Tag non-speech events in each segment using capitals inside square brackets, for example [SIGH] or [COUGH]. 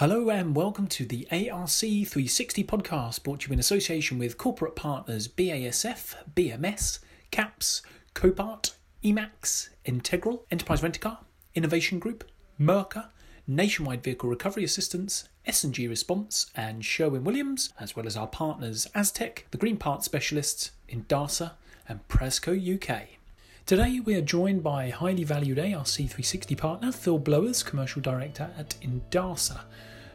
Hello and welcome to the ARC 360 podcast brought to you in association with corporate partners BASF, BMS, CAPS, Copart, Emax, Integral, Enterprise Rent-A-Car, Innovation Group, Mercer, Nationwide Vehicle Recovery Assistance, S&G Response and Sherwin-Williams, as well as our partners Aztec, the Green Part Specialists, Indasa and Presco UK. Today we are joined by highly valued ARC 360 partner Phil Blowers, Commercial Director at Indasa,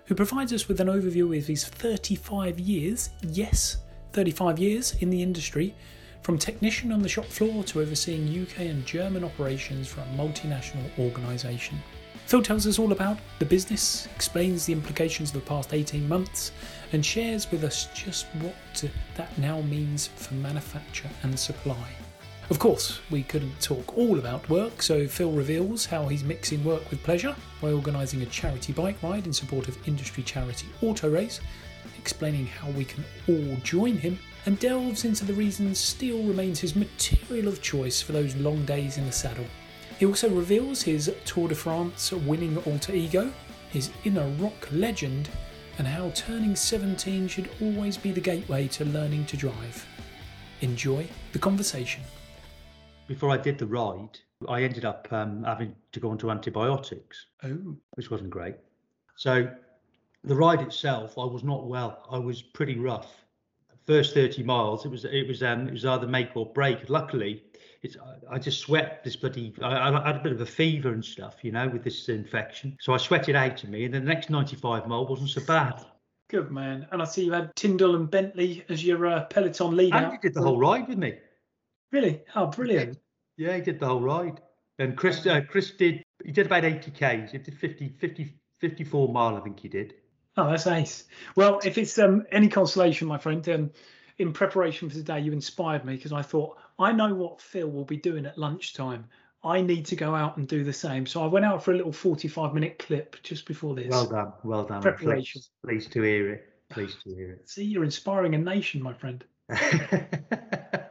who provides us with an overview of his 35 years, yes, 35 years in the industry, from technician on the shop floor to overseeing UK and German operations for a multinational organisation. Phil tells us all about the business, explains the implications of the past 18 months, and shares with us just what that now means for manufacture and supply. Of course, we couldn't talk all about work, so Phil reveals how he's mixing work with pleasure by organising a charity bike ride in support of industry charity Autoraise, explaining how we can all join him, and delves into the reasons steel remains his material of choice for those long days in the saddle. He also reveals his Tour de France winning alter ego, his inner rock legend, and how turning 17 should always be the gateway to learning to drive. Enjoy the conversation before I did the ride, I ended up um, having to go onto antibiotics, oh. which wasn't great. So the ride itself, I was not well. I was pretty rough. First 30 miles, it was it was um, it was either make or break. Luckily, it's I just sweat this bloody. I, I had a bit of a fever and stuff, you know, with this infection. So I sweated out to me, and the next 95 mile wasn't so bad. Good man. And I see you had Tyndall and Bentley as your uh, peloton leader. And you did the whole ride with me. Really? Oh, brilliant. Yeah, he did the whole ride. And Chris, uh, Chris did, he did about 80 Ks. He did 50, 50, 54 mile, I think he did. Oh, that's nice. Well, if it's um, any consolation, my friend, um, in preparation for today, you inspired me because I thought, I know what Phil will be doing at lunchtime. I need to go out and do the same. So I went out for a little 45 minute clip just before this. Well done. Well done. Preparation. Pleased, pleased to hear it. Pleased to hear it. See, you're inspiring a nation, my friend. [LAUGHS]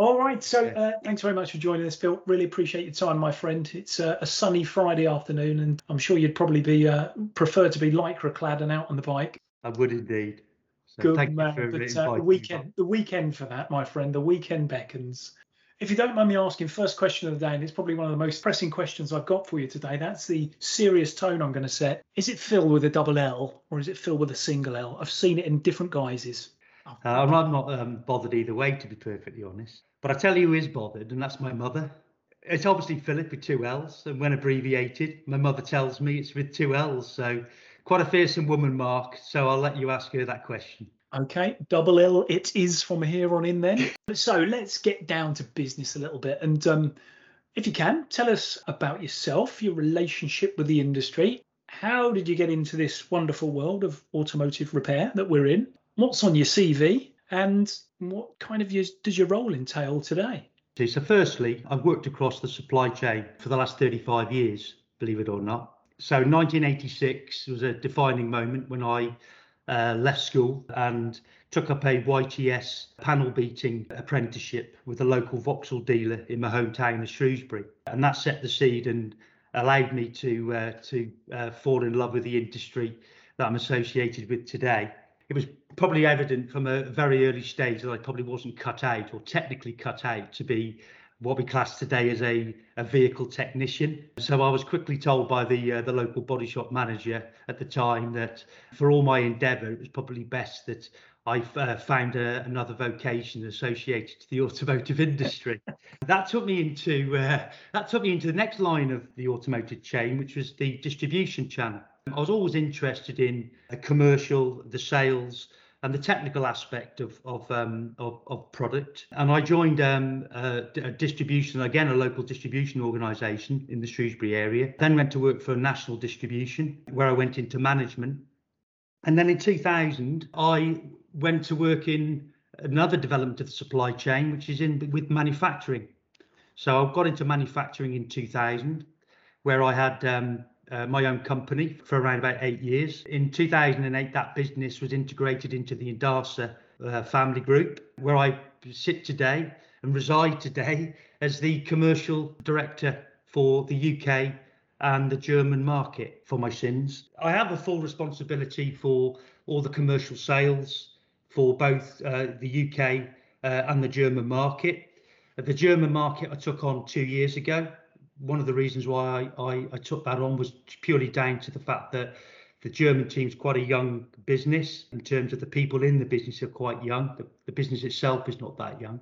All right. So uh, thanks very much for joining us, Phil. Really appreciate your time, my friend. It's uh, a sunny Friday afternoon, and I'm sure you'd probably be uh, prefer to be lycra clad and out on the bike. I would indeed. So Good man. But uh, the weekend, the weekend for that, my friend. The weekend beckons. If you don't mind me asking, first question of the day, and it's probably one of the most pressing questions I've got for you today. That's the serious tone I'm going to set. Is it Phil with a double L or is it Phil with a single L? I've seen it in different guises. Uh, I'm not um, bothered either way, to be perfectly honest. But I tell you who is bothered, and that's my mother. It's obviously Philip with two L's, and when abbreviated, my mother tells me it's with two L's. So quite a fearsome woman, Mark. So I'll let you ask her that question. Okay, double L it is from here on in then. [LAUGHS] so let's get down to business a little bit. And um, if you can, tell us about yourself, your relationship with the industry. How did you get into this wonderful world of automotive repair that we're in? What's on your CV? And what kind of years does your role entail today? So, firstly, I've worked across the supply chain for the last 35 years, believe it or not. So, 1986 was a defining moment when I uh, left school and took up a YTS panel beating apprenticeship with a local Vauxhall dealer in my hometown of Shrewsbury. And that set the seed and allowed me to uh, to uh, fall in love with the industry that I'm associated with today it was probably evident from a very early stage that I probably wasn't cut out or technically cut out to be what we class today as a, a vehicle technician. So I was quickly told by the uh, the local body shop manager at the time that for all my endeavour, it was probably best that I uh, found a, another vocation associated to the automotive [LAUGHS] industry. that took me into uh, that took me into the next line of the automotive chain, which was the distribution channel. I was always interested in the commercial, the sales, and the technical aspect of of um, of, of, product. And I joined um, a, a, distribution, again a local distribution organisation in the Shrewsbury area. Then went to work for national distribution, where I went into management. And then in 2000, I went to work in another development of the supply chain, which is in with manufacturing. So I got into manufacturing in 2000, where I had um, uh, my own company for around about eight years. In 2008, that business was integrated into the Indasa uh, family group, where I sit today and reside today as the commercial director for the UK and the German market for my sins. I have a full responsibility for all the commercial sales for both uh, the UK uh, and the German market. The German market I took on two years ago. One of the reasons why I, I, I took that on was purely down to the fact that the German team's quite a young business in terms of the people in the business are quite young. The, the business itself is not that young.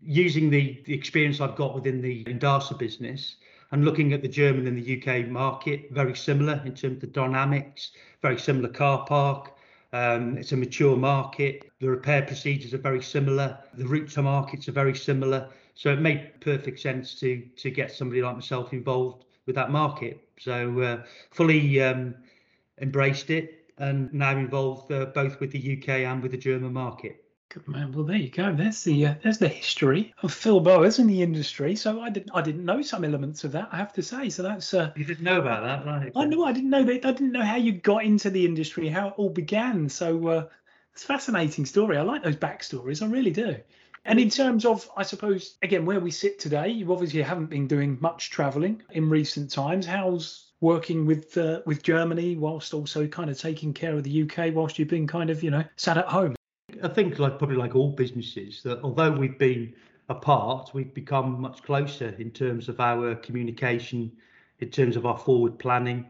Using the, the experience I've got within the Indasa business and looking at the German and the UK market, very similar in terms of the dynamics, very similar car park. Um, it's a mature market. The repair procedures are very similar. The route to markets are very similar. So it made perfect sense to to get somebody like myself involved with that market. So uh, fully um, embraced it and now involved uh, both with the UK and with the German market. Good man. Well, there you go. There's the uh, there's the history of Phil Blowers in the industry. So I didn't I didn't know some elements of that. I have to say. So that's uh, you didn't know about that, right? I know I didn't know that. I didn't know how you got into the industry, how it all began. So uh, it's a fascinating story. I like those backstories. I really do. And in terms of, I suppose, again, where we sit today, you obviously haven't been doing much travelling in recent times. How's working with uh, with Germany whilst also kind of taking care of the UK whilst you've been kind of you know sat at home. I think like probably like all businesses that although we've been apart, we've become much closer in terms of our communication, in terms of our forward planning.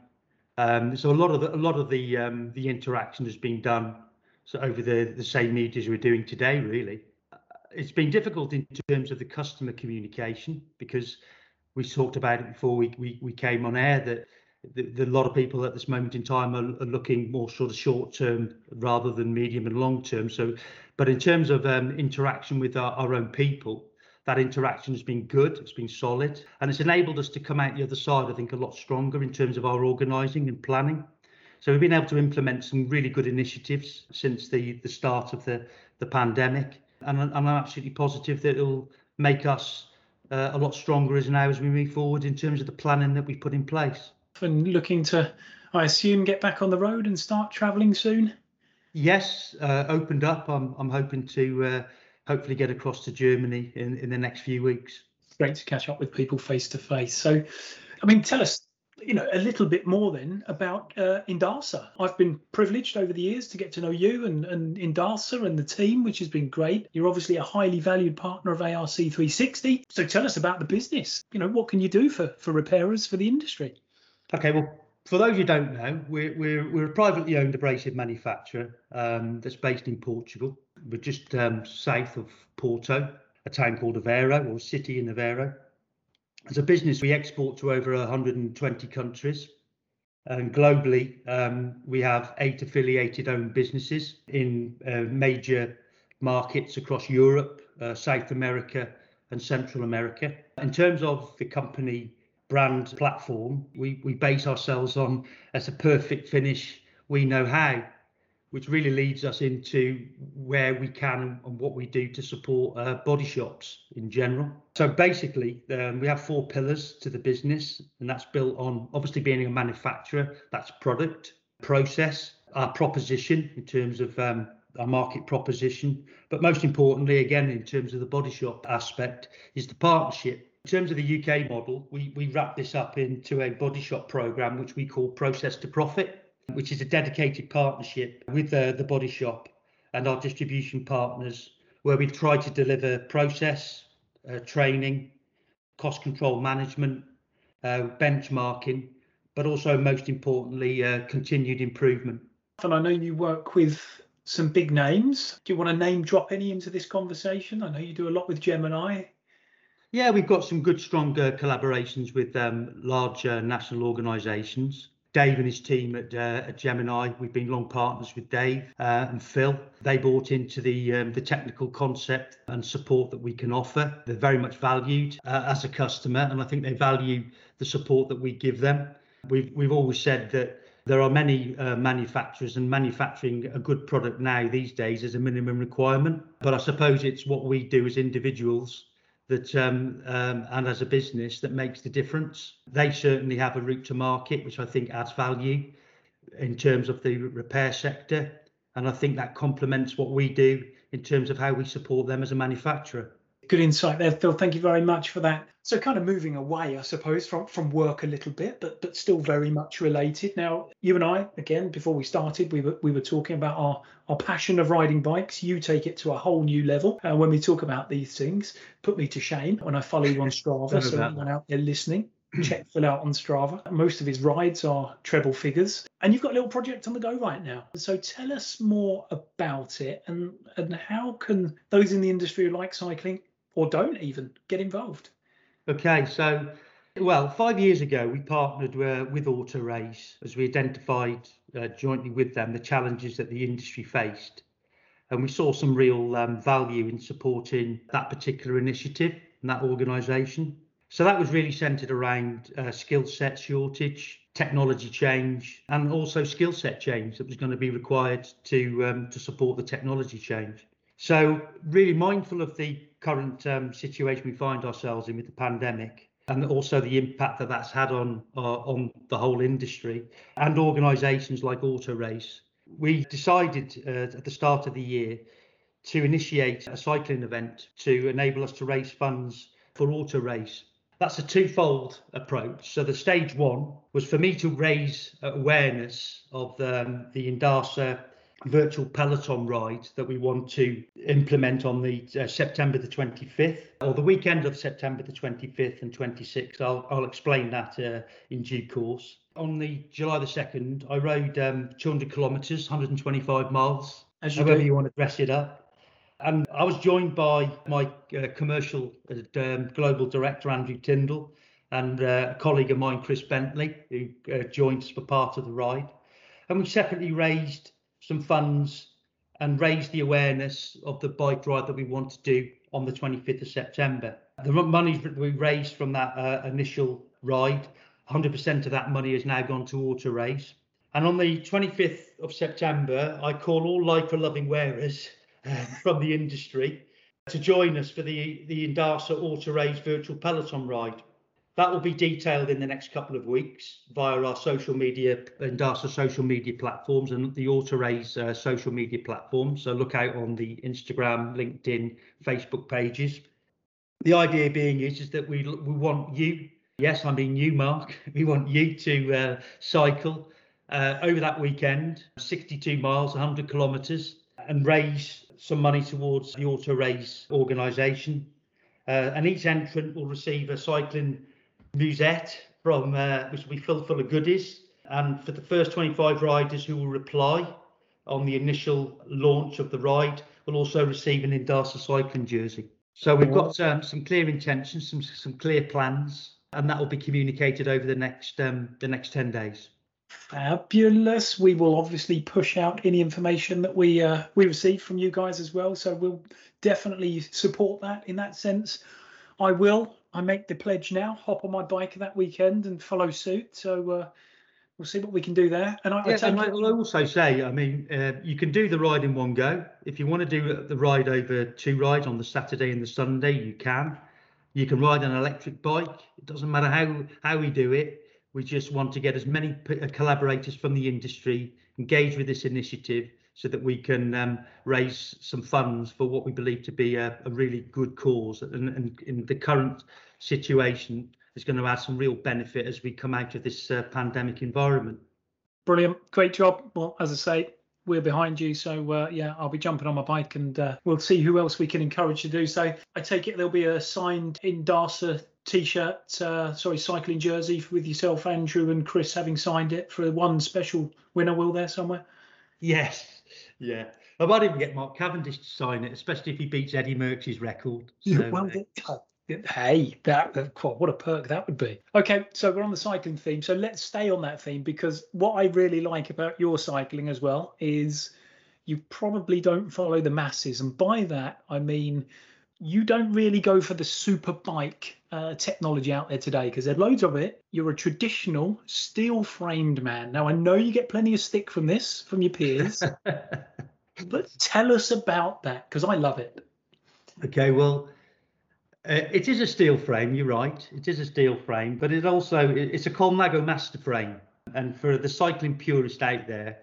Um, so a lot of the, a lot of the um, the interaction has been done so over the the same medias we're doing today. Really, it's been difficult in terms of the customer communication because we talked about it before we we, we came on air that the, the, a lot of people at this moment in time are, are, looking more sort of short term rather than medium and long term. So, but in terms of um, interaction with our, our own people, that interaction has been good, it's been solid, and it's enabled us to come out the other side, I think, a lot stronger in terms of our organising and planning. So we've been able to implement some really good initiatives since the, the start of the, the pandemic, and, and I'm absolutely positive that it'll make us uh, a lot stronger as now as we move forward in terms of the planning that we put in place and looking to, I assume, get back on the road and start travelling soon? Yes, uh, opened up. I'm, I'm hoping to uh, hopefully get across to Germany in, in the next few weeks. Great to catch up with people face to face. So, I mean, tell us, you know, a little bit more then about uh, Indasa. I've been privileged over the years to get to know you and, and Indasa and the team, which has been great. You're obviously a highly valued partner of ARC 360. So tell us about the business. You know, what can you do for, for repairers for the industry? Okay, well, for those who don't know, we're, we're, we're a privately owned abrasive manufacturer um, that's based in Portugal. We're just um, south of Porto, a town called Aveiro or city in Aveiro. As a business, we export to over 120 countries. And globally, um, we have eight affiliated owned businesses in uh, major markets across Europe, uh, South America, and Central America. In terms of the company brand platform, we, we base ourselves on as a perfect finish, we know how, which really leads us into where we can and what we do to support uh, body shops in general. So basically, um, we have four pillars to the business, and that's built on obviously being a manufacturer, that's product, process, our proposition in terms of um, our market proposition, but most importantly, again, in terms of the body shop aspect, is the partnership. In terms of the UK model, we, we wrap this up into a body shop program, which we call Process to Profit, which is a dedicated partnership with the, the body shop and our distribution partners, where we try to deliver process, uh, training, cost control management, uh, benchmarking, but also most importantly, uh, continued improvement. And I know you work with some big names. Do you want to name drop any into this conversation? I know you do a lot with Gemini. Yeah, we've got some good, strong uh, collaborations with um, large uh, national organisations. Dave and his team at, uh, at, Gemini, we've been long partners with Dave uh, and Phil. They bought into the um, the technical concept and support that we can offer. They're very much valued uh, as a customer, and I think they value the support that we give them. We've we've always said that there are many uh, manufacturers and manufacturing a good product now these days is a minimum requirement. But I suppose it's what we do as individuals that um, um, and as a business that makes the difference. They certainly have a route to market, which I think adds value in terms of the repair sector, and I think that complements what we do in terms of how we support them as a manufacturer. Good insight there, Phil. Thank you very much for that. So, kind of moving away, I suppose, from, from work a little bit, but but still very much related. Now, you and I, again, before we started, we were we were talking about our our passion of riding bikes. You take it to a whole new level uh, when we talk about these things. Put me to shame when I follow you on [LAUGHS] Strava. so anyone out there listening, [CLEARS THROAT] check Phil out on Strava. Most of his rides are treble figures. And you've got a little project on the go right now. So tell us more about it and, and how can those in the industry who like cycling or don't even get involved? Okay, so well, five years ago, we partnered uh, with Autoraise as we identified uh, jointly with them the challenges that the industry faced. And we saw some real um, value in supporting that particular initiative and that organisation. So that was really centered around uh, skill set shortage, technology change, and also skill set change that was going to be required to um, to support the technology change. So really mindful of the current um, situation we find ourselves in with the pandemic, and also the impact that that's had on uh, on the whole industry and organisations like Autoraise. We decided uh, at the start of the year to initiate a cycling event to enable us to raise funds for Autoraise. that's a twofold approach. So the stage one was for me to raise awareness of the, um, the Indasa virtual peloton ride that we want to implement on the uh, September the 25th or the weekend of September the 25th and 26th. I'll, I'll explain that uh, in due course. On the July the 2nd, I rode um, 200 kilometres, 125 miles, As you however do. you want to dress it up. And I was joined by my uh, commercial uh, um, global director, Andrew Tyndall, and uh, a colleague of mine, Chris Bentley, who uh, joined us for part of the ride. And we separately raised some funds and raise the awareness of the bike ride that we want to do on the 25th of September. The money that we raised from that uh, initial ride, 100% of that money has now gone to Autoraise. And on the 25th of September, I call all Lycra loving wearers um, from the industry to join us for the, the Indasa Autoraise virtual peloton ride. That will be detailed in the next couple of weeks via our social media, Indasa social media platforms and the Autoraise uh, social media platforms. So look out on the Instagram, LinkedIn, Facebook pages. The idea being is, is that we, we want you, yes, I mean you, Mark, [LAUGHS] we want you to uh, cycle uh, over that weekend, 62 miles, 100 kilometres, and raise some money towards the Autoraise organisation. Uh, and each entrant will receive a cycling musette from uh, which will be filled full of goodies. And for the first 25 riders who will reply on the initial launch of the ride, will also receive an Indasa cycling jersey. So we've got um, some clear intentions, some some clear plans, and that will be communicated over the next um, the next 10 days. Fabulous. We will obviously push out any information that we uh, we receive from you guys as well. So we'll definitely support that in that sense. I will. I make the pledge now. Hop on my bike that weekend and follow suit. So uh, we'll see what we can do there. And I, yeah, I and I will also say, I mean, uh, you can do the ride in one go. If you want to do the ride over two rides on the Saturday and the Sunday, you can. You can ride an electric bike. It doesn't matter how how we do it we just want to get as many uh, collaborators from the industry engaged with this initiative so that we can um, raise some funds for what we believe to be a, a really good cause. And, and, in the current situation, is going to add some real benefit as we come out of this uh, pandemic environment. Brilliant. Great job. Well, as I say, we're behind you. So uh, yeah, I'll be jumping on my bike and uh, we'll see who else we can encourage to do so. I take it there'll be a signed Indasa t-shirt, uh, sorry, cycling jersey with yourself, Andrew, and Chris having signed it for one special winner. Will there somewhere? Yes, yeah. I might even get Mark Cavendish to sign it, especially if he beats Eddie Merckx's record. So, well, uh, hey, that what a perk that would be. Okay, so we're on the cycling theme, so let's stay on that theme because what I really like about your cycling as well is you probably don't follow the masses, and by that I mean you don't really go for the super bike uh, technology out there today because there's loads of it. You're a traditional steel framed man. Now, I know you get plenty of stick from this from your peers, [LAUGHS] but tell us about that because I love it. Okay, well, uh, it is a steel frame. You're right. It is a steel frame, but it also it's a Colnago master frame. And for the cycling purist out there,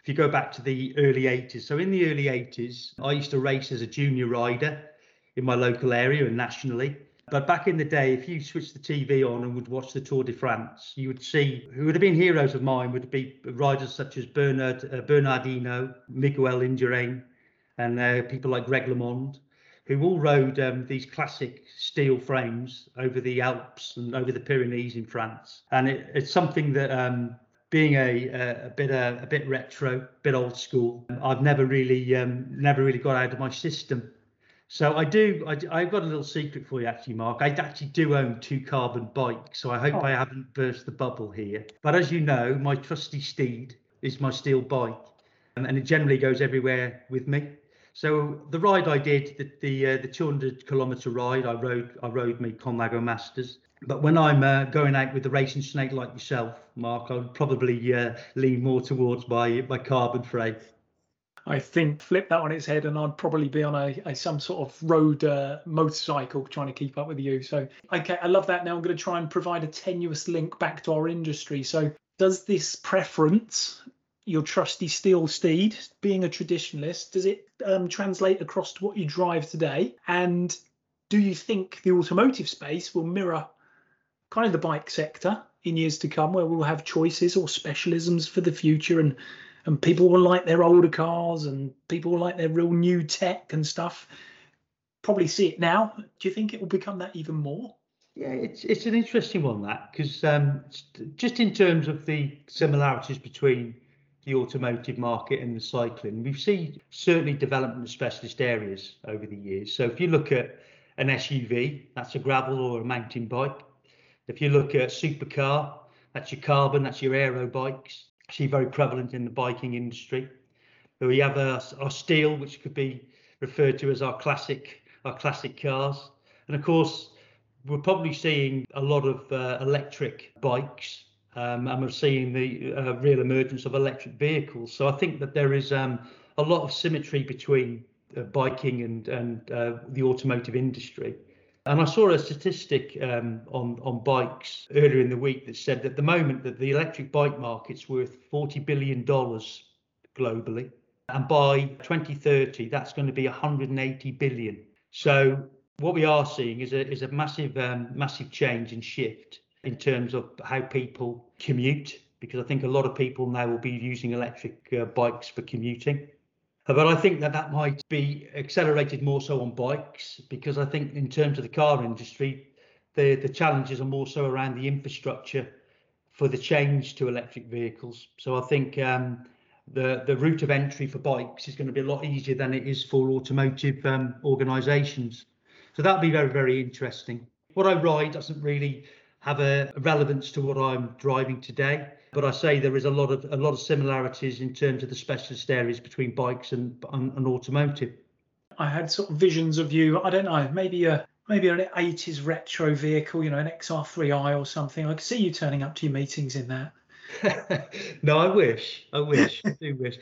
if you go back to the early 80s, so in the early 80s, I used to race as a junior rider in my local area and nationally. But back in the day, if you switched the TV on and would watch the Tour de France, you would see who would have been heroes of mine would be riders such as Bernard uh, Bernard Hinault, Miguel Indurain, and uh, people like Greg LeMond, who all rode um, these classic steel frames over the Alps and over the Pyrenees in France. And it, it's something that, um, being a, a, a bit a, a, bit retro, a bit old school, I've never really um, never really got out of my system. So I do. I, have got a little secret for you, actually, Mark. I actually do own two carbon bikes, so I hope oh. I haven't burst the bubble here. But as you know, my trusty steed is my steel bike, and, and it generally goes everywhere with me. So the ride I did, the the, uh, the 200 kilometer ride, I rode I rode my Colnago Masters. But when I'm uh, going out with the racing snake like yourself, Mark, I would probably uh, lean more towards my my carbon frame. I think flip that on its head, and I'd probably be on a, a some sort of road uh, motorcycle trying to keep up with you. So, okay, I love that. Now I'm going to try and provide a tenuous link back to our industry. So, does this preference, your trusty steel steed, being a traditionalist, does it um, translate across to what you drive today? And do you think the automotive space will mirror kind of the bike sector in years to come, where we'll have choices or specialisms for the future and and people will like their older cars and people will like their real new tech and stuff. Probably see it now. Do you think it will become that even more? Yeah, it's it's an interesting one that because um, just in terms of the similarities between the automotive market and the cycling, we've seen certainly development of specialist areas over the years. So if you look at an SUV, that's a gravel or a mountain bike. If you look at supercar, that's your carbon, that's your aero bikes actually very prevalent in the biking industry. We have our, our steel, which could be referred to as our classic our classic cars, and of course we're probably seeing a lot of uh, electric bikes, um, and we're seeing the uh, real emergence of electric vehicles. So I think that there is um, a lot of symmetry between uh, biking and and uh, the automotive industry. And I saw a statistic um, on on bikes earlier in the week that said that at the moment that the electric bike market's worth forty billion dollars globally, and by 2030 that's going to be 180 billion. So what we are seeing is a is a massive um, massive change and shift in terms of how people commute because I think a lot of people now will be using electric uh, bikes for commuting. But I think that that might be accelerated more so on bikes because I think in terms of the car industry, the, the challenges are more so around the infrastructure for the change to electric vehicles. So I think um, the the route of entry for bikes is going to be a lot easier than it is for automotive um, organisations. So that'll be very very interesting. What I ride doesn't really have a relevance to what I'm driving today. But I say there is a lot of a lot of similarities in terms of the specialist areas between bikes and, and, and automotive. I had sort of visions of you. I don't know, maybe a maybe an 80s retro vehicle, you know, an XR3i or something. I could see you turning up to your meetings in that. [LAUGHS] no, I wish. I wish. I do wish.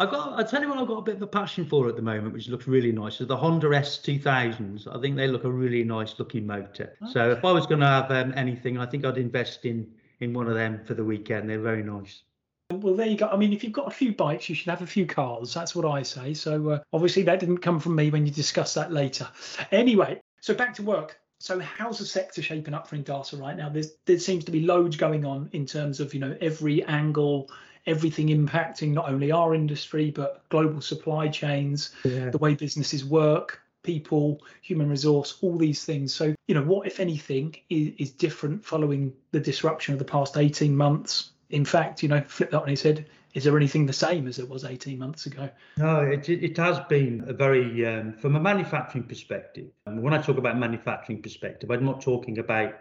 I've got. I tell you what, I've got a bit of a passion for at the moment, which looks really nice. So the Honda S2000s. I think they look a really nice looking motor. Okay. So if I was going to have um, anything, I think I'd invest in in one of them for the weekend. They're very nice. Well, there you go. I mean, if you've got a few bikes, you should have a few cars. That's what I say. So uh, obviously, that didn't come from me when you discuss that later. Anyway, so back to work. So how's the sector shaping up for Indasa right now? There's, there seems to be loads going on in terms of you know every angle, everything impacting not only our industry but global supply chains, yeah. the way businesses work, people, human resource, all these things. So, you know, what, if anything, is, is different following the disruption of the past 18 months? In fact, you know, flip that on his head. Is there anything the same as it was 18 months ago? No, it, it has been a very, um, from a manufacturing perspective. And when I talk about manufacturing perspective, I'm not talking about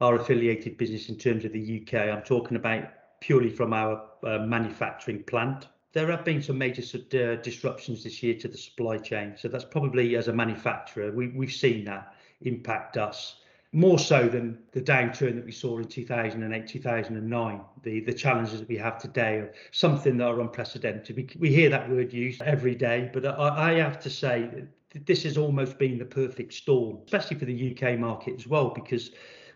our affiliated business in terms of the UK. I'm talking about purely from our uh, manufacturing plant there have been some major uh, disruptions this year to the supply chain. So that's probably as a manufacturer, we, we've seen that impact us more so than the downturn that we saw in 2008, 2009. The the challenges that we have today are something that are unprecedented. We, we hear that word used every day, but I, I have to say this has almost been the perfect storm, especially for the UK market as well, because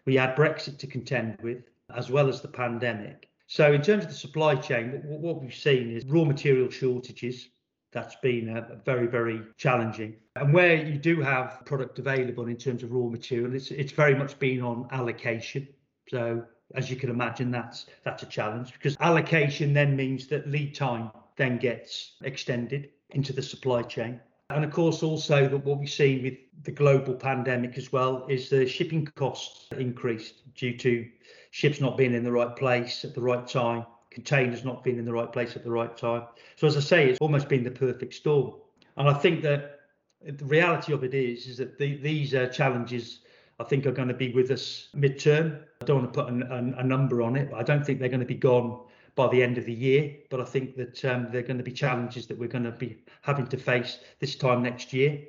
we had Brexit to contend with, as well as the pandemic. So in terms of the supply chain, what, we've seen is raw material shortages. That's been very, very challenging. And where you do have product available in terms of raw material, it's, it's very much been on allocation. So as you can imagine, that's that's a challenge because allocation then means that lead time then gets extended into the supply chain. And of course, also that what we see with the global pandemic as well is the shipping costs increased due to ships not being in the right place at the right time, containers not being in the right place at the right time. So as I say, it's almost been the perfect storm. And I think that the reality of it is, is that the, these uh, challenges I think are going to be with us midterm. I don't want to put a, a, a number on it. I don't think they're going to be gone by the end of the year, but I think that um, they're going to be challenges that we're going to be having to face this time next year.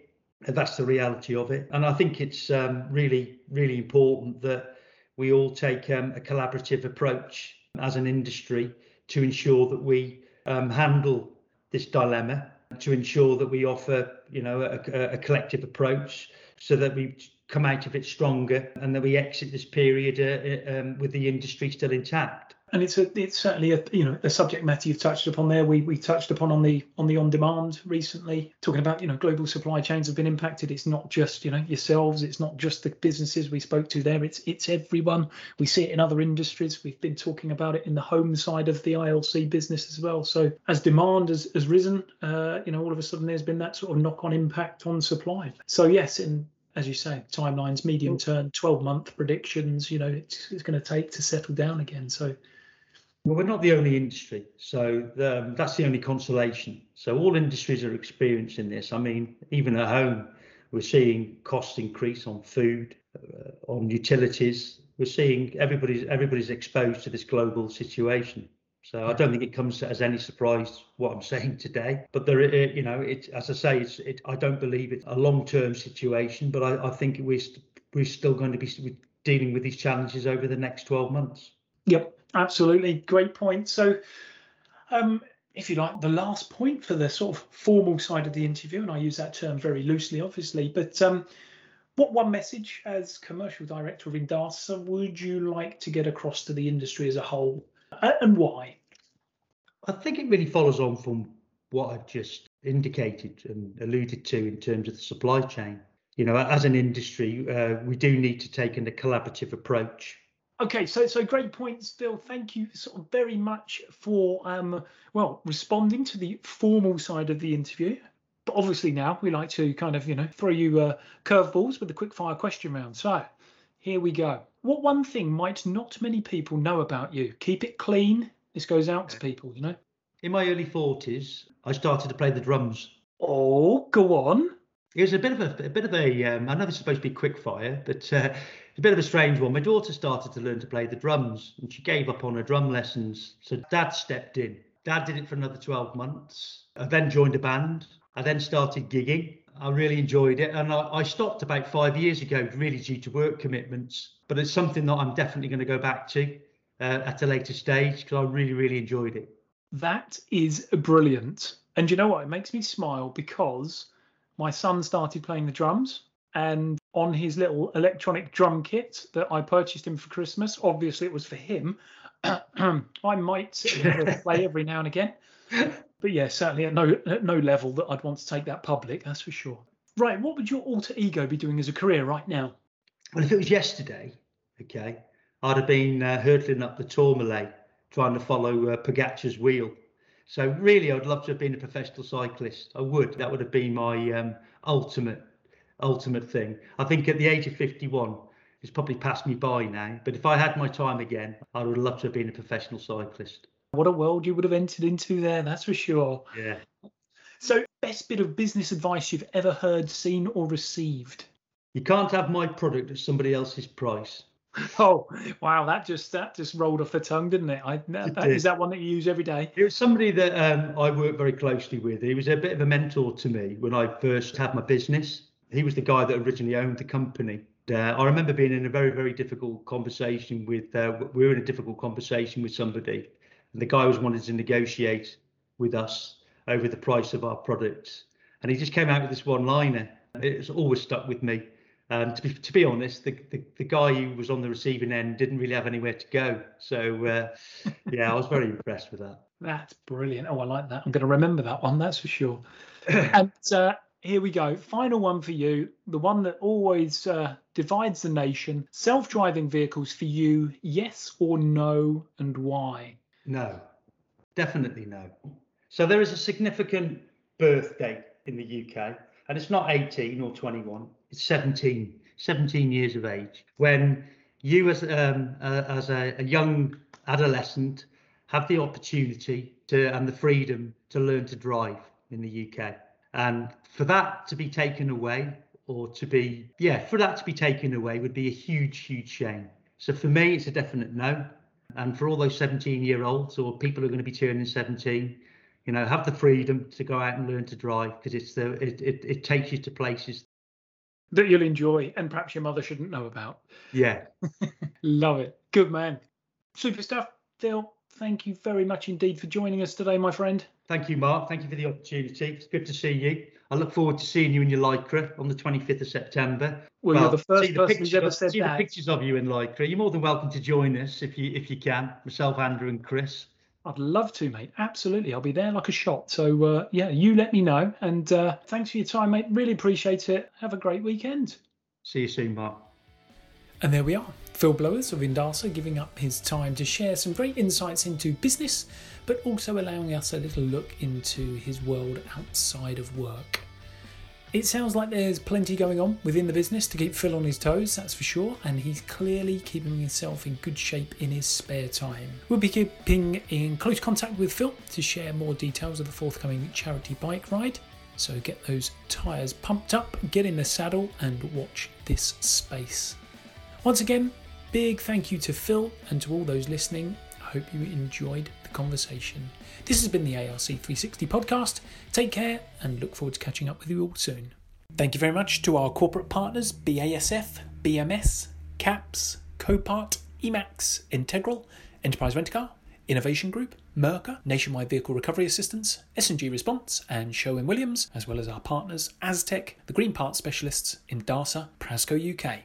And that's the reality of it. And I think it's um, really, really important that we all take um, a collaborative approach as an industry to ensure that we um, handle this dilemma, to ensure that we offer, you know, a, a collective approach so that we come out of it stronger and that we exit this period uh, uh, um, with the industry still intact. And it's a, it's certainly a you know a subject matter you've touched upon there. We we touched upon on the on the on demand recently, talking about you know global supply chains have been impacted. It's not just you know yourselves, it's not just the businesses we spoke to there. It's it's everyone. We see it in other industries. We've been talking about it in the home side of the ILC business as well. So as demand has, has risen, uh, you know all of a sudden there's been that sort of knock on impact on supply. So yes, in as you say, timelines, medium term, 12 month predictions, you know, it's, it's going to take to settle down again. So, well, we're not the only industry. So the, um, that's the only consolation. So all industries are experiencing this. I mean, even at home, we're seeing costs increase on food, uh, on utilities. We're seeing everybody's everybody's exposed to this global situation. So I don't think it comes as any surprise what I'm [LAUGHS] saying today. But there, you know, it as I say, it's it, I don't believe it's a long-term situation, but I, I think we're st- we're still going to be dealing with these challenges over the next 12 months. Yep, absolutely, great point. So. Um, if you like, the last point for the sort of formal side of the interview, and I use that term very loosely, obviously, but um, what one message as commercial director of Indasa would you like to get across to the industry as a whole and why? I think it really follows on from what I've just indicated and alluded to in terms of the supply chain. You know, as an industry, uh, we do need to take in a collaborative approach. Okay, so so great points, Phil. Thank you sort of very much for um, well responding to the formal side of the interview. But obviously now we like to kind of you know throw you uh, curveballs with the quick fire question round. So here we go. What one thing might not many people know about you? Keep it clean. This goes out to people, you know. In my early 40s, I started to play the drums. Oh, go on. It was a bit of a, a bit of a. Um, I know this is supposed to be quick fire, but uh, a bit of a strange one. My daughter started to learn to play the drums, and she gave up on her drum lessons. So Dad stepped in. Dad did it for another 12 months. I then joined a band. I then started gigging. I really enjoyed it. And I, I, stopped about five years ago, really due to work commitments. But it's something that I'm definitely going to go back to uh, at a later stage because I really, really enjoyed it. That is brilliant. And you know what? It makes me smile because my son started playing the drums. And on his little electronic drum kit that I purchased him for Christmas, obviously it was for him. [CLEARS THROAT] I might sit and play every now and again [LAUGHS] but yeah, certainly at no at no level that I'd want to take that public. That's for sure. Right, what would your alter ego be doing as a career right now? Well, if it was yesterday, okay, I'd have been uh, hurtling up the Tourmalet, trying to follow uh, Pogacar's wheel. So really, I'd love to have been a professional cyclist. I would. That would have been my um, ultimate, ultimate thing. I think at the age of 51, it's probably passed me by now. But if I had my time again, I would love to have been a professional cyclist. What a world you would have entered into there, that's for sure. Yeah. So, best bit of business advice you've ever heard, seen, or received? You can't have my product at somebody else's price. [LAUGHS] Oh wow, that just that just rolled off the tongue, didn't it? I, that, it is that one that you use every day? It was somebody that um, I work very closely with. He was a bit of a mentor to me when I first had my business. He was the guy that originally owned the company. Uh, I remember being in a very very difficult conversation with. Uh, we were in a difficult conversation with somebody, and the guy was wanting to negotiate with us over the price of our products. And he just came out with this one liner. It's always stuck with me. And to be, to be honest, the, the, the, guy who was on the receiving end didn't really have anywhere to go. So, uh, [LAUGHS] yeah, I was very impressed with that. That's brilliant. Oh, I like that. I'm going to remember that one, that's for sure. [LAUGHS] and uh, here we go. Final one for you. The one that always uh, divides the nation. Self driving vehicles for you, yes or no, and why? No, definitely no. So there is a significant birth date in the UK, and it's not 18 or 21, it's 17, 17 years of age, when you as, um, uh, as a, a young adolescent have the opportunity to and the freedom to learn to drive in the UK. And for that to be taken away, or to be, yeah, for that to be taken away would be a huge, huge shame. So for me, it's a definite no. And for all those 17 year olds or people who are going to be turning 17, you know, have the freedom to go out and learn to drive because it's the it, it, it takes you to places that you'll enjoy and perhaps your mother shouldn't know about. Yeah. [LAUGHS] Love it. Good man. Super stuff. Phil, thank you very much indeed for joining us today, my friend. Thank you, Mark. Thank you for the opportunity. It's good to see you. I look forward to seeing you in your Lycra on the 25th of September. Well, well you're the first the person who's ever said see that. the pictures of you in Lycra. You're more than welcome to join us if you if you can. Myself, Andrew, and Chris. I'd love to, mate. Absolutely. I'll be there like a shot. So, uh, yeah, you let me know. And uh, thanks for your time, mate. Really appreciate it. Have a great weekend. See you soon, Mark. And there we are. Phil Blowers of Indasa giving up his time to share some great insights into business, but also allowing us a little look into his world outside of work. It sounds like there's plenty going on within the business to keep Phil on his toes, that's for sure, and he's clearly keeping himself in good shape in his spare time. We'll be keeping in close contact with Phil to share more details of the forthcoming charity bike ride. So get those tyres pumped up, get in the saddle, and watch this space. Once again, big thank you to Phil and to all those listening. I hope you enjoyed the conversation. This has been the ARC 360 podcast. Take care and look forward to catching up with you all soon. Thank you very much to our corporate partners BASF, BMS, CAPS, Copart, Emax, Integral, Enterprise Rent-A-Car, Innovation Group, Mercer, Nationwide Vehicle Recovery Assistance, S&G Response, and Sherwin Williams, as well as our partners Aztec, the Green Parts Specialists, Indasa, Presco UK.